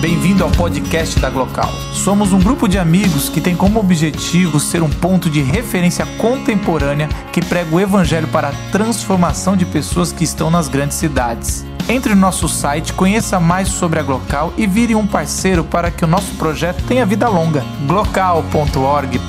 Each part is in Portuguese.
Bem-vindo ao podcast da Glocal. Somos um grupo de amigos que tem como objetivo ser um ponto de referência contemporânea que prega o evangelho para a transformação de pessoas que estão nas grandes cidades. Entre no nosso site, conheça mais sobre a Glocal e vire um parceiro para que o nosso projeto tenha vida longa. glocal.org.br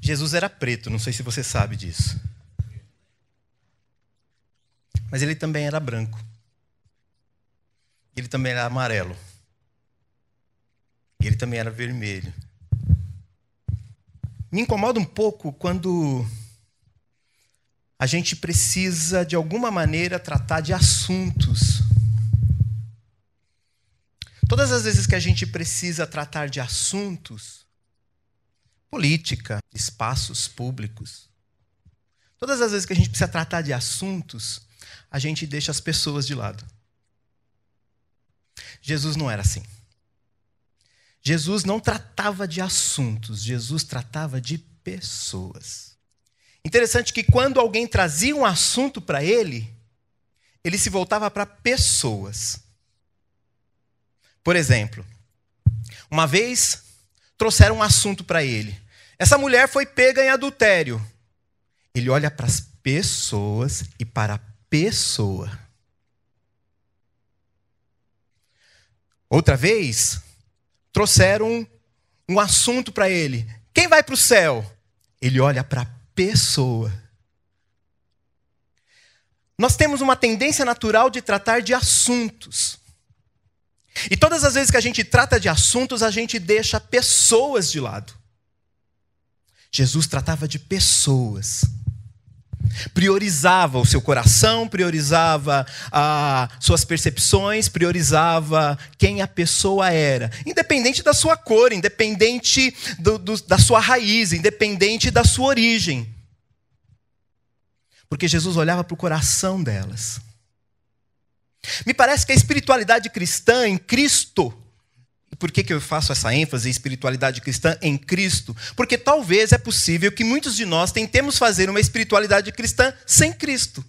Jesus era preto, não sei se você sabe disso. Mas ele também era branco. Ele também era amarelo. Ele também era vermelho. Me incomoda um pouco quando a gente precisa, de alguma maneira, tratar de assuntos. Todas as vezes que a gente precisa tratar de assuntos, política, espaços públicos, todas as vezes que a gente precisa tratar de assuntos, a gente deixa as pessoas de lado. Jesus não era assim. Jesus não tratava de assuntos, Jesus tratava de pessoas. Interessante que quando alguém trazia um assunto para ele, ele se voltava para pessoas. Por exemplo, uma vez trouxeram um assunto para ele. Essa mulher foi pega em adultério. Ele olha para as pessoas e para a pessoa. Outra vez, trouxeram um, um assunto para ele. Quem vai para o céu? Ele olha para a pessoa. Nós temos uma tendência natural de tratar de assuntos. E todas as vezes que a gente trata de assuntos, a gente deixa pessoas de lado. Jesus tratava de pessoas priorizava o seu coração, priorizava ah, suas percepções, priorizava quem a pessoa era, independente da sua cor, independente do, do, da sua raiz, independente da sua origem. Porque Jesus olhava para o coração delas. Me parece que a espiritualidade cristã em Cristo por que, que eu faço essa ênfase em espiritualidade cristã em Cristo? Porque talvez é possível que muitos de nós tentemos fazer uma espiritualidade cristã sem Cristo.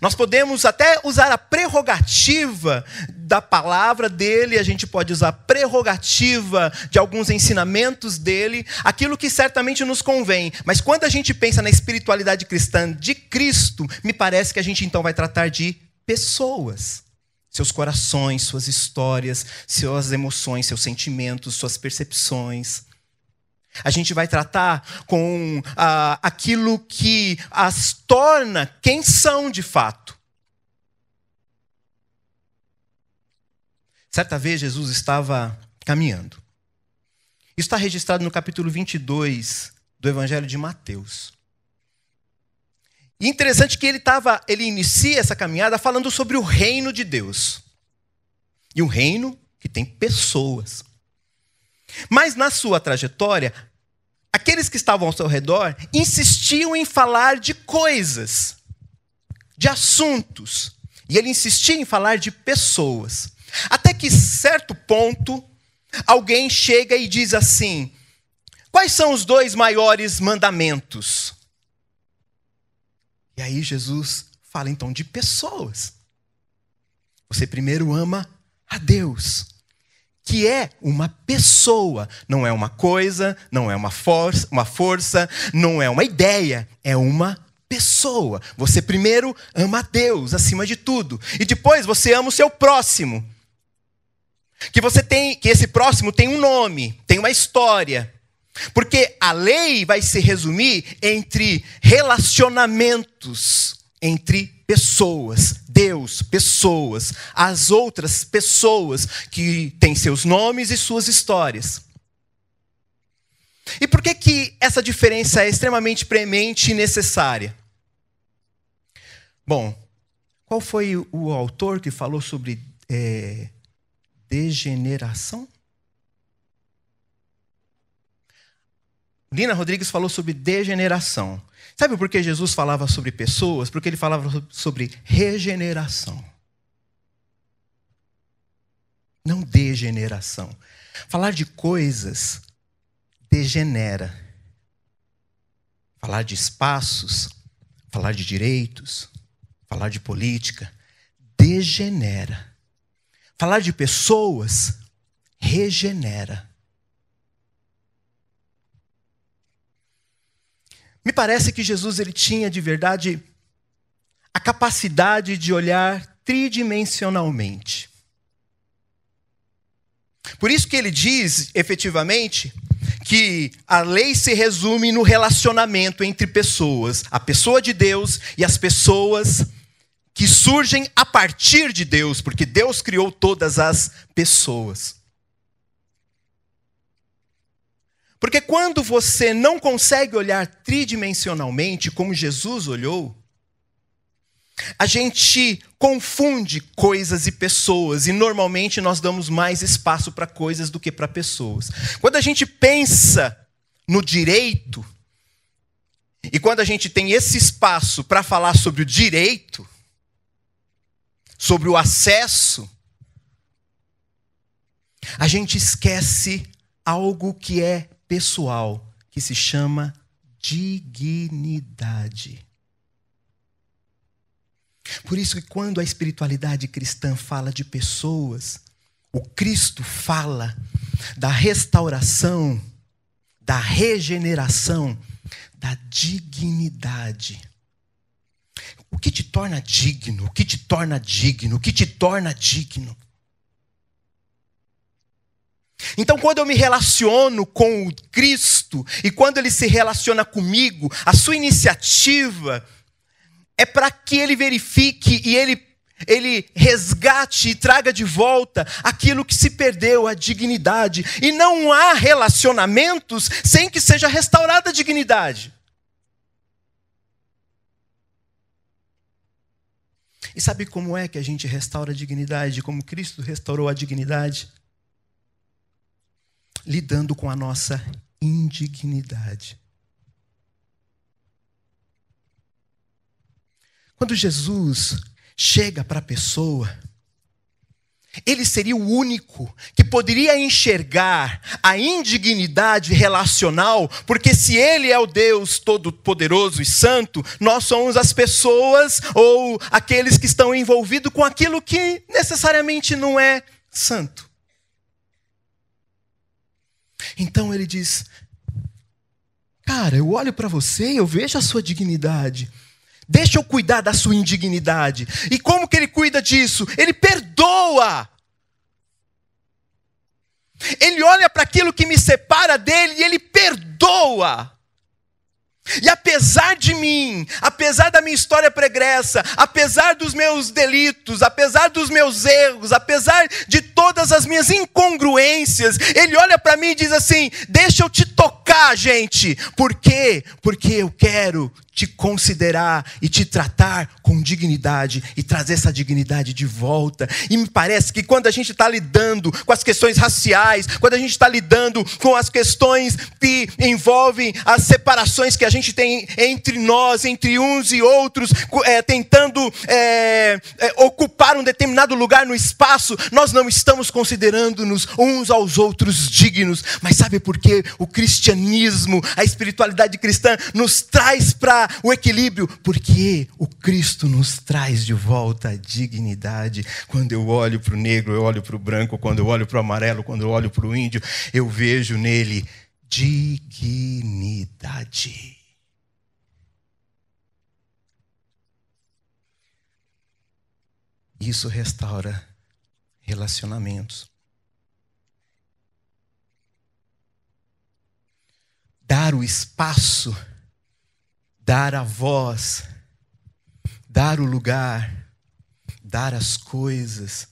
Nós podemos até usar a prerrogativa da palavra dele, a gente pode usar a prerrogativa de alguns ensinamentos dele, aquilo que certamente nos convém. Mas quando a gente pensa na espiritualidade cristã de Cristo, me parece que a gente então vai tratar de pessoas seus corações, suas histórias, suas emoções, seus sentimentos, suas percepções. A gente vai tratar com ah, aquilo que as torna quem são de fato. Certa vez Jesus estava caminhando. Isso está registrado no capítulo 22 do Evangelho de Mateus. E interessante que ele tava, ele inicia essa caminhada falando sobre o reino de Deus. E o reino que tem pessoas. Mas na sua trajetória, aqueles que estavam ao seu redor insistiam em falar de coisas, de assuntos. E ele insistia em falar de pessoas. Até que certo ponto, alguém chega e diz assim: Quais são os dois maiores mandamentos? E aí Jesus fala então de pessoas. Você primeiro ama a Deus, que é uma pessoa, não é uma coisa, não é uma força, uma força, não é uma ideia, é uma pessoa. Você primeiro ama a Deus acima de tudo, e depois você ama o seu próximo. Que você tem, que esse próximo tem um nome, tem uma história, porque a lei vai se resumir entre relacionamentos entre pessoas, Deus, pessoas, as outras pessoas que têm seus nomes e suas histórias. E por que, que essa diferença é extremamente premente e necessária? Bom, qual foi o autor que falou sobre é, degeneração? Lina Rodrigues falou sobre degeneração. Sabe por que Jesus falava sobre pessoas? Porque ele falava sobre regeneração. Não degeneração. Falar de coisas degenera. Falar de espaços falar de direitos, falar de política, degenera. Falar de pessoas regenera. Me parece que Jesus ele tinha de verdade a capacidade de olhar tridimensionalmente. Por isso que ele diz, efetivamente, que a lei se resume no relacionamento entre pessoas, a pessoa de Deus e as pessoas que surgem a partir de Deus, porque Deus criou todas as pessoas. Porque quando você não consegue olhar tridimensionalmente como Jesus olhou, a gente confunde coisas e pessoas, e normalmente nós damos mais espaço para coisas do que para pessoas. Quando a gente pensa no direito, e quando a gente tem esse espaço para falar sobre o direito, sobre o acesso, a gente esquece algo que é pessoal, que se chama dignidade. Por isso que quando a espiritualidade cristã fala de pessoas, o Cristo fala da restauração, da regeneração, da dignidade. O que te torna digno? O que te torna digno? O que te torna digno? Então, quando eu me relaciono com o Cristo e quando ele se relaciona comigo, a sua iniciativa é para que ele verifique e ele, ele resgate e traga de volta aquilo que se perdeu, a dignidade. E não há relacionamentos sem que seja restaurada a dignidade. E sabe como é que a gente restaura a dignidade? Como Cristo restaurou a dignidade? Lidando com a nossa indignidade. Quando Jesus chega para a pessoa, ele seria o único que poderia enxergar a indignidade relacional, porque se ele é o Deus todo-poderoso e santo, nós somos as pessoas ou aqueles que estão envolvidos com aquilo que necessariamente não é santo. Então ele diz: Cara, eu olho para você e eu vejo a sua dignidade. Deixa eu cuidar da sua indignidade. E como que ele cuida disso? Ele perdoa. Ele olha para aquilo que me separa dele e ele perdoa. E apesar de mim, apesar da minha história pregressa, apesar dos meus delitos, apesar dos meus erros, apesar de todas as minhas incongruências, ele olha para mim e diz assim: Deixa eu te tocar, gente. Por quê? Porque eu quero te considerar e te tratar com dignidade e trazer essa dignidade de volta. E me parece que quando a gente está lidando com as questões raciais, quando a gente está lidando com as questões que envolvem as separações que a gente tem entre nós, entre uns e outros, é, tentando é, é, ocupar um determinado lugar no espaço, nós não estamos considerando-nos uns aos outros dignos. Mas sabe por quê? O cristianismo, a espiritualidade cristã nos traz para o equilíbrio, porque o Cristo nos traz de volta a dignidade. Quando eu olho para o negro, eu olho para o branco, quando eu olho para o amarelo, quando eu olho para o índio, eu vejo nele dignidade. Isso restaura relacionamentos. Dar o espaço dar a voz, dar o lugar, dar as coisas,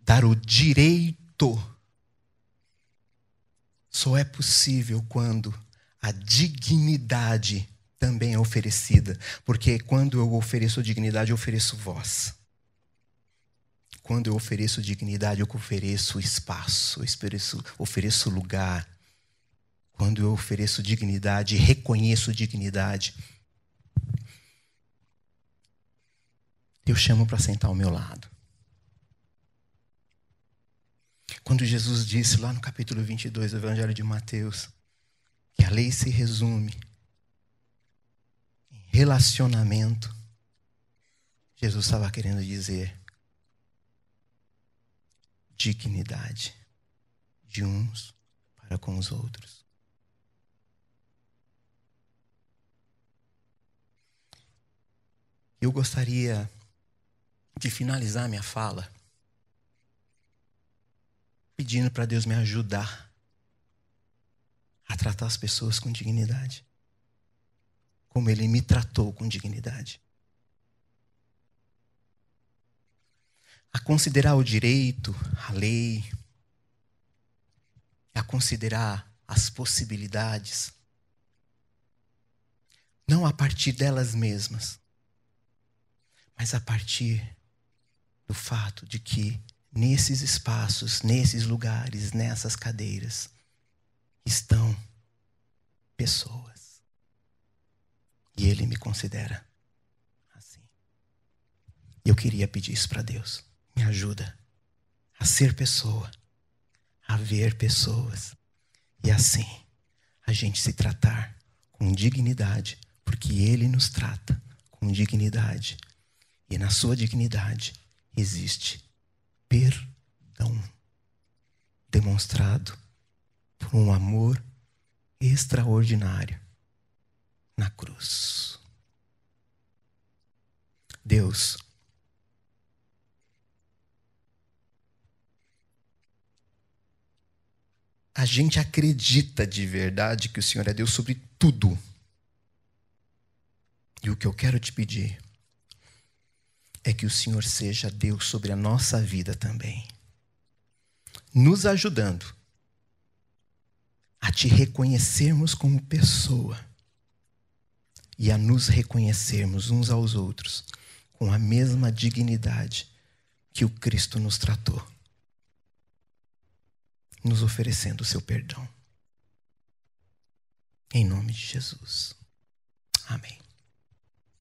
dar o direito. Só é possível quando a dignidade também é oferecida, porque quando eu ofereço dignidade, eu ofereço voz. Quando eu ofereço dignidade, eu ofereço espaço, eu ofereço, ofereço lugar, quando eu ofereço dignidade, reconheço dignidade, eu chamo para sentar ao meu lado. Quando Jesus disse lá no capítulo 22 do Evangelho de Mateus, que a lei se resume em relacionamento. Jesus estava querendo dizer dignidade de uns para com os outros. Eu gostaria de finalizar minha fala pedindo para Deus me ajudar a tratar as pessoas com dignidade, como Ele me tratou com dignidade. A considerar o direito, a lei, a considerar as possibilidades, não a partir delas mesmas, mas a partir do fato de que nesses espaços, nesses lugares, nessas cadeiras, estão pessoas. E Ele me considera assim. Eu queria pedir isso para Deus. Me ajuda a ser pessoa, a ver pessoas. E assim, a gente se tratar com dignidade, porque Ele nos trata com dignidade e na sua dignidade existe perdão demonstrado por um amor extraordinário na cruz. Deus, a gente acredita de verdade que o Senhor é Deus sobre tudo. E o que eu quero te pedir é que o Senhor seja Deus sobre a nossa vida também, nos ajudando a te reconhecermos como pessoa e a nos reconhecermos uns aos outros com a mesma dignidade que o Cristo nos tratou, nos oferecendo o seu perdão. Em nome de Jesus. Amém.